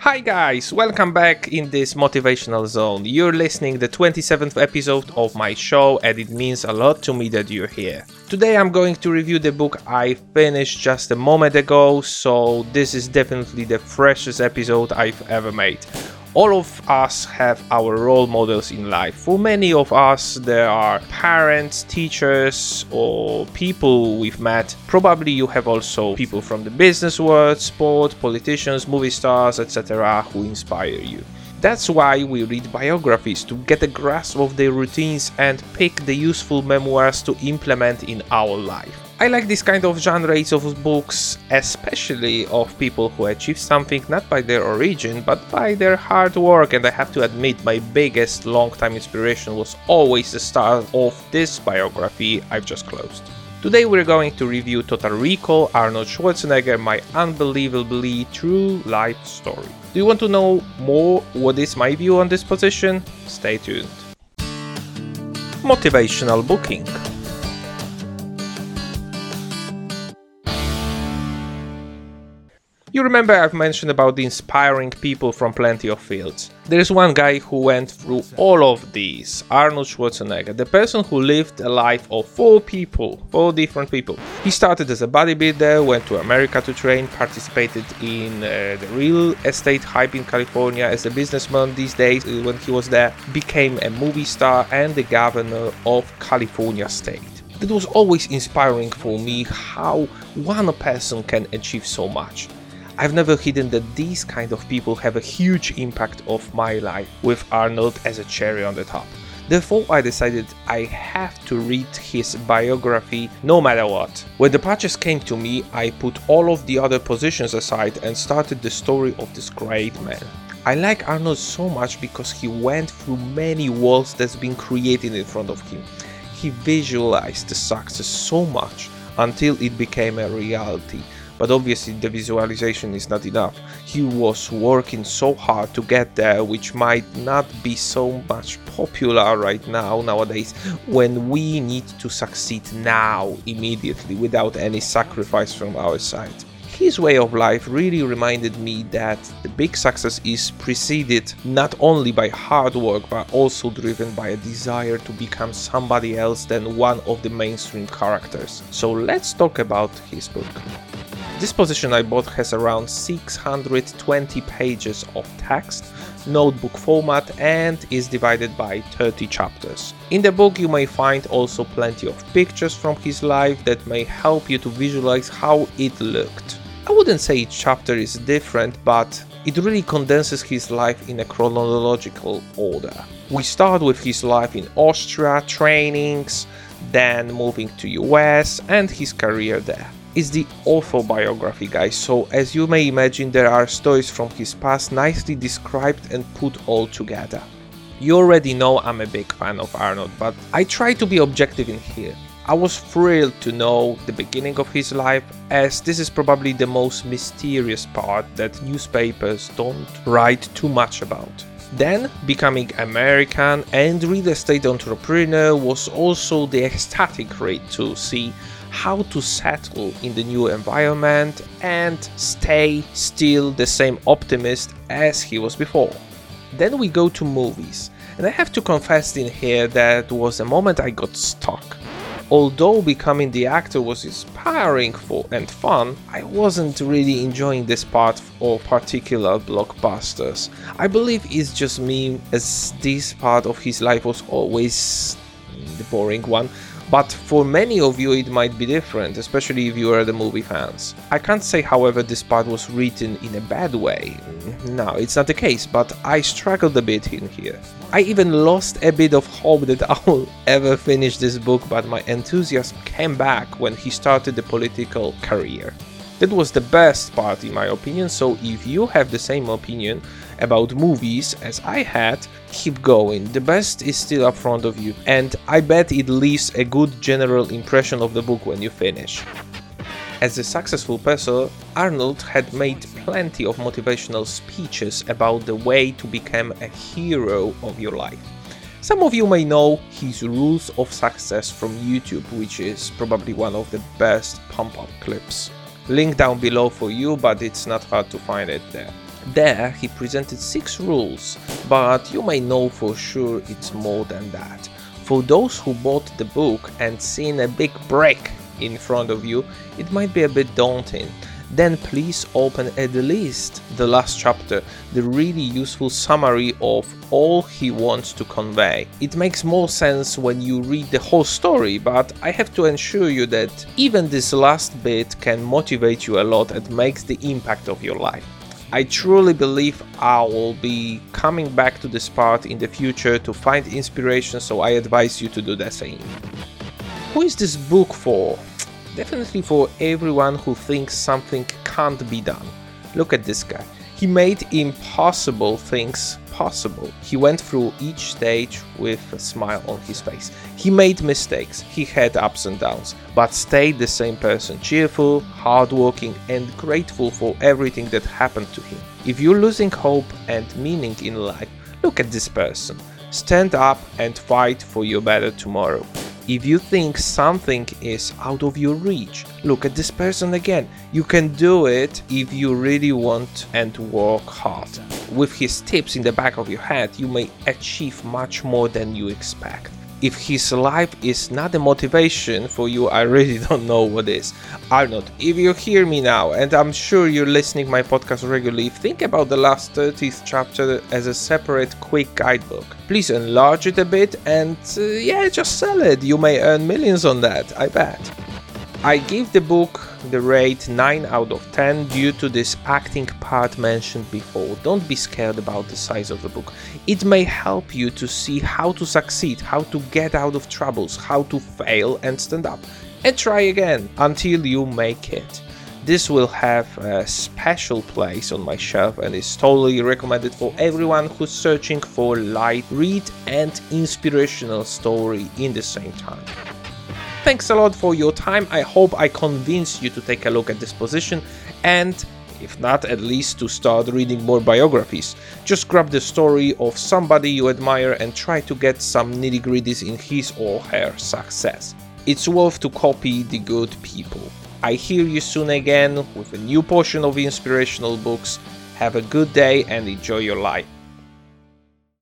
Hi guys, welcome back in this motivational zone. You're listening the 27th episode of my show and it means a lot to me that you're here. Today I'm going to review the book I finished just a moment ago, so this is definitely the freshest episode I've ever made all of us have our role models in life. For many of us, there are parents, teachers, or people we've met. Probably you have also people from the business world, sport, politicians, movie stars, etc., who inspire you. That's why we read biographies to get a grasp of their routines and pick the useful memoirs to implement in our life. I like this kind of genres of books, especially of people who achieve something not by their origin but by their hard work, and I have to admit, my biggest long time inspiration was always the start of this biography I've just closed. Today we're going to review Total Recall Arnold Schwarzenegger, my unbelievably true life story. Do you want to know more what is my view on this position? Stay tuned. Motivational booking. You remember I've mentioned about the inspiring people from plenty of fields. There's one guy who went through all of these, Arnold Schwarzenegger, the person who lived a life of four people, four different people. He started as a bodybuilder, went to America to train, participated in uh, the real estate hype in California as a businessman these days uh, when he was there, became a movie star and the governor of California state. It was always inspiring for me how one person can achieve so much. I've never hidden that these kind of people have a huge impact of my life, with Arnold as a cherry on the top. Therefore, I decided I have to read his biography no matter what. When the purchase came to me, I put all of the other positions aside and started the story of this great man. I like Arnold so much because he went through many walls that's been created in front of him. He visualized the success so much until it became a reality but obviously the visualization is not enough. He was working so hard to get there, which might not be so much popular right now nowadays when we need to succeed now, immediately, without any sacrifice from our side. His way of life really reminded me that the big success is preceded not only by hard work but also driven by a desire to become somebody else than one of the mainstream characters. So let's talk about his book. This position I bought has around 620 pages of text, notebook format and is divided by 30 chapters. In the book you may find also plenty of pictures from his life that may help you to visualize how it looked. I wouldn't say each chapter is different, but it really condenses his life in a chronological order. We start with his life in Austria, trainings, then moving to US and his career there is the autobiography, guys. So, as you may imagine, there are stories from his past nicely described and put all together. You already know I'm a big fan of Arnold, but I try to be objective in here. I was thrilled to know the beginning of his life, as this is probably the most mysterious part that newspapers don't write too much about. Then, becoming American and real estate entrepreneur was also the ecstatic rate to see how to settle in the new environment and stay still the same optimist as he was before. Then we go to movies, and I have to confess in here that was a moment I got stuck. Although becoming the actor was inspiring for and fun, I wasn't really enjoying this part of particular blockbusters. I believe it's just me as this part of his life was always the boring one but for many of you it might be different, especially if you are the movie fans. I can't say however this part was written in a bad way. No, it's not the case, but I struggled a bit in here. I even lost a bit of hope that I will ever finish this book, but my enthusiasm came back when he started the political career. That was the best part in my opinion, so if you have the same opinion about movies as I had, keep going. The best is still up front of you, and I bet it leaves a good general impression of the book when you finish. As a successful person, Arnold had made plenty of motivational speeches about the way to become a hero of your life. Some of you may know his Rules of Success from YouTube, which is probably one of the best pump up clips. Link down below for you, but it's not hard to find it there. There, he presented six rules, but you may know for sure it's more than that. For those who bought the book and seen a big break in front of you, it might be a bit daunting then please open at least the last chapter, the really useful summary of all he wants to convey. It makes more sense when you read the whole story, but I have to assure you that even this last bit can motivate you a lot and makes the impact of your life. I truly believe I will be coming back to this part in the future to find inspiration, so I advise you to do the same. Who is this book for? Definitely for everyone who thinks something can't be done. Look at this guy. He made impossible things possible. He went through each stage with a smile on his face. He made mistakes, he had ups and downs, but stayed the same person, cheerful, hardworking, and grateful for everything that happened to him. If you're losing hope and meaning in life, look at this person. Stand up and fight for your better tomorrow. If you think something is out of your reach, look at this person again. You can do it if you really want and work hard. With his tips in the back of your head, you may achieve much more than you expect if his life is not a motivation for you, I really don't know what is. Arnold, if you hear me now, and I'm sure you're listening my podcast regularly, think about the last 30th chapter as a separate quick guidebook. Please enlarge it a bit and uh, yeah, just sell it. You may earn millions on that, I bet. I give the book the rate 9 out of 10 due to this acting part mentioned before. Don't be scared about the size of the book. It may help you to see how to succeed, how to get out of troubles, how to fail and stand up. And try again until you make it. This will have a special place on my shelf and is totally recommended for everyone who's searching for light read and inspirational story in the same time. Thanks a lot for your time. I hope I convinced you to take a look at this position and if not, at least to start reading more biographies. Just grab the story of somebody you admire and try to get some nitty gritties in his or her success. It's worth to copy the good people. I hear you soon again with a new portion of inspirational books. Have a good day and enjoy your life.